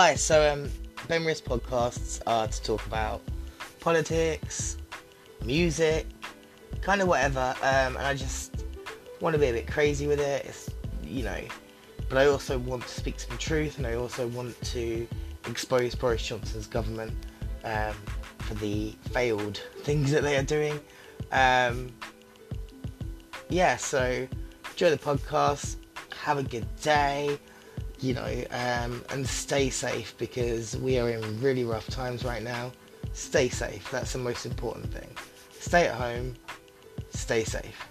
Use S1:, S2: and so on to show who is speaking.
S1: Hi, so um, Risk podcasts are to talk about politics, music, kind of whatever, um, and I just want to be a bit crazy with it. It's, you know, but I also want to speak some truth, and I also want to expose Boris Johnson's government um, for the failed things that they are doing. Um, yeah, so enjoy the podcast. Have a good day you know, um, and stay safe because we are in really rough times right now. Stay safe. That's the most important thing. Stay at home. Stay safe.